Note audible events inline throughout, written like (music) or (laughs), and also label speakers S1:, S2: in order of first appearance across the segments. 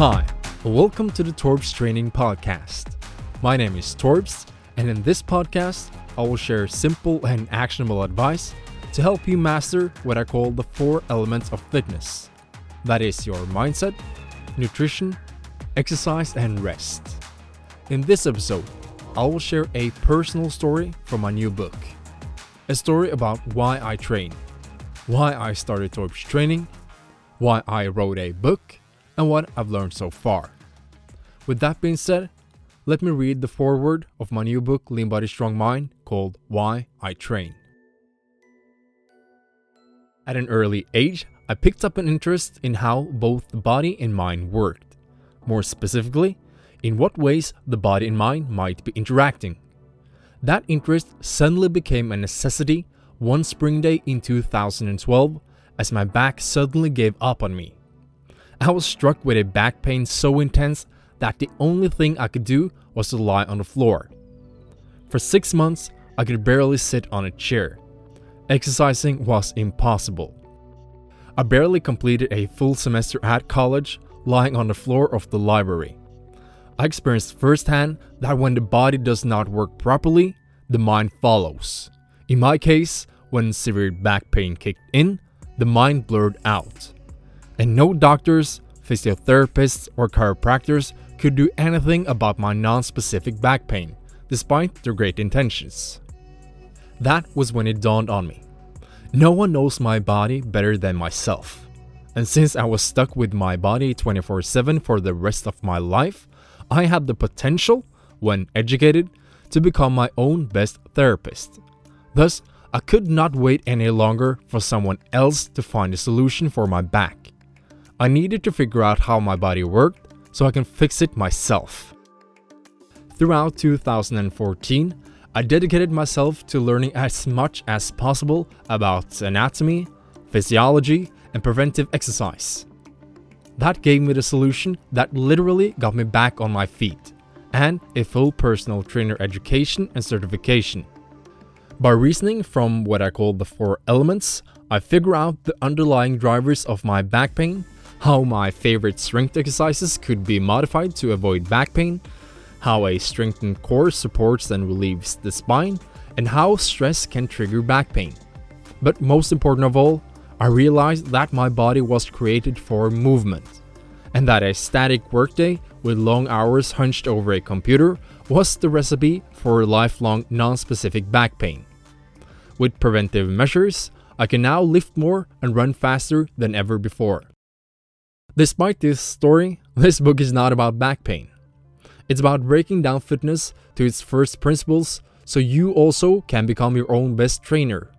S1: Hi, welcome to the Torbs Training Podcast. My name is Torbs, and in this podcast, I will share simple and actionable advice to help you master what I call the four elements of fitness that is, your mindset, nutrition, exercise, and rest. In this episode, I will share a personal story from my new book. A story about why I train, why I started Torbs Training, why I wrote a book, and what I've learned so far. With that being said, let me read the foreword of my new book, Lean Body Strong Mind, called Why I Train. At an early age, I picked up an interest in how both the body and mind worked. More specifically, in what ways the body and mind might be interacting. That interest suddenly became a necessity one spring day in 2012 as my back suddenly gave up on me. I was struck with a back pain so intense that the only thing I could do was to lie on the floor. For six months, I could barely sit on a chair. Exercising was impossible. I barely completed a full semester at college, lying on the floor of the library. I experienced firsthand that when the body does not work properly, the mind follows. In my case, when severe back pain kicked in, the mind blurred out and no doctors, physiotherapists, or chiropractors could do anything about my non specific back pain, despite their great intentions. That was when it dawned on me. No one knows my body better than myself. And since I was stuck with my body 24 7 for the rest of my life, I had the potential, when educated, to become my own best therapist. Thus, I could not wait any longer for someone else to find a solution for my back. I needed to figure out how my body worked so I can fix it myself. Throughout 2014, I dedicated myself to learning as much as possible about anatomy, physiology, and preventive exercise. That gave me the solution that literally got me back on my feet and a full personal trainer education and certification. By reasoning from what I call the four elements, I figure out the underlying drivers of my back pain how my favorite strength exercises could be modified to avoid back pain, how a strengthened core supports and relieves the spine, and how stress can trigger back pain. But most important of all, I realized that my body was created for movement, and that a static workday with long hours hunched over a computer was the recipe for lifelong non specific back pain. With preventive measures, I can now lift more and run faster than ever before. Despite this story, (laughs) this book is not about back pain. It's about breaking down fitness to its first principles so you also can become your own best trainer.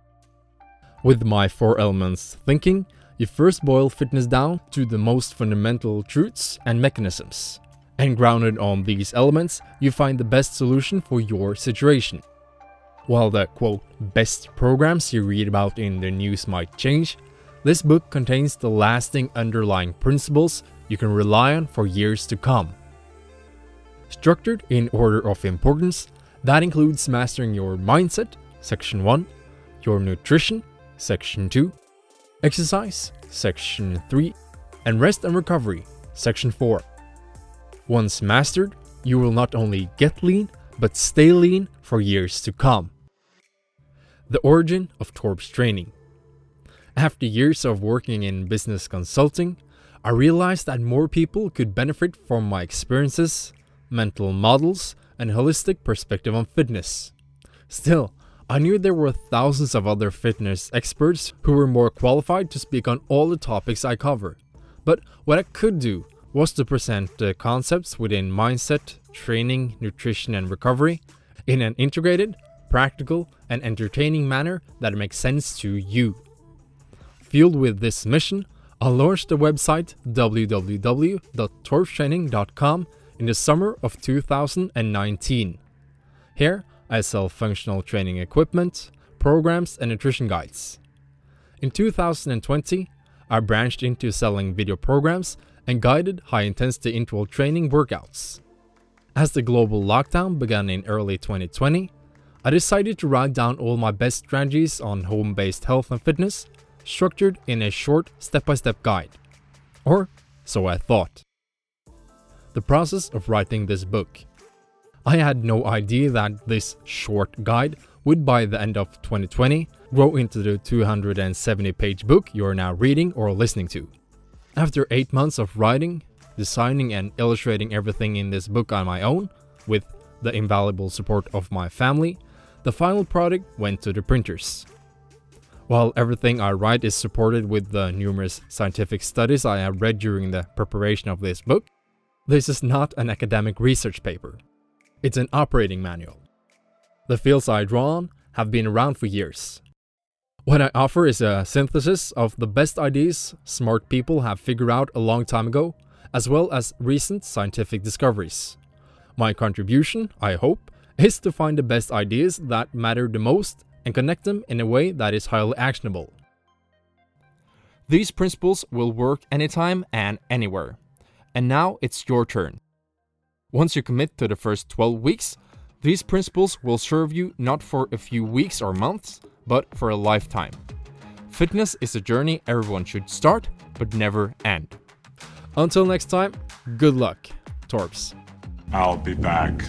S1: With my four elements thinking, you first boil fitness down to the most fundamental truths and mechanisms. And grounded on these elements, you find the best solution for your situation. While the quote best programs you read about in the news might change, this book contains the lasting underlying principles you can rely on for years to come. Structured in order of importance, that includes mastering your mindset, section 1, your nutrition, section 2, exercise, section 3, and rest and recovery, section 4. Once mastered, you will not only get lean, but stay lean for years to come. The origin of Torbs training. After years of working in business consulting, I realized that more people could benefit from my experiences, mental models, and holistic perspective on fitness. Still, I knew there were thousands of other fitness experts who were more qualified to speak on all the topics I cover. But what I could do was to present the concepts within mindset, training, nutrition, and recovery in an integrated, practical, and entertaining manner that makes sense to you. Fueled with this mission, I launched the website www.torbstraining.com in the summer of 2019. Here, I sell functional training equipment, programs, and nutrition guides. In 2020, I branched into selling video programs and guided high intensity interval training workouts. As the global lockdown began in early 2020, I decided to write down all my best strategies on home based health and fitness structured in a short step by step guide. Or so I thought. the process of writing this book. I had no idea that this short guide would by the end of 2020 grow into the 270 page book you're now reading or listening to. After 8 months of writing, designing, and illustrating everything in this book on my own, with the invaluable support of my family, the final product went to the printers. While everything I write is supported with the numerous scientific studies I have read during the preparation of this book, this is not an academic research paper. It's an operating manual. The fields I draw on have been around for years. What I offer is a synthesis of the best ideas smart people have figured out a long time ago, as well as recent scientific discoveries. My contribution, I hope, is to find the best ideas that matter the most and connect them in a way that is highly actionable. These principles will work anytime and anywhere. And now it's your turn. Once you commit to the first 12 weeks, these principles will serve you not for a few weeks or months, but for a lifetime. Fitness is a journey everyone should start, but never end. Until next time, good luck, Torbs.
S2: I'll be back.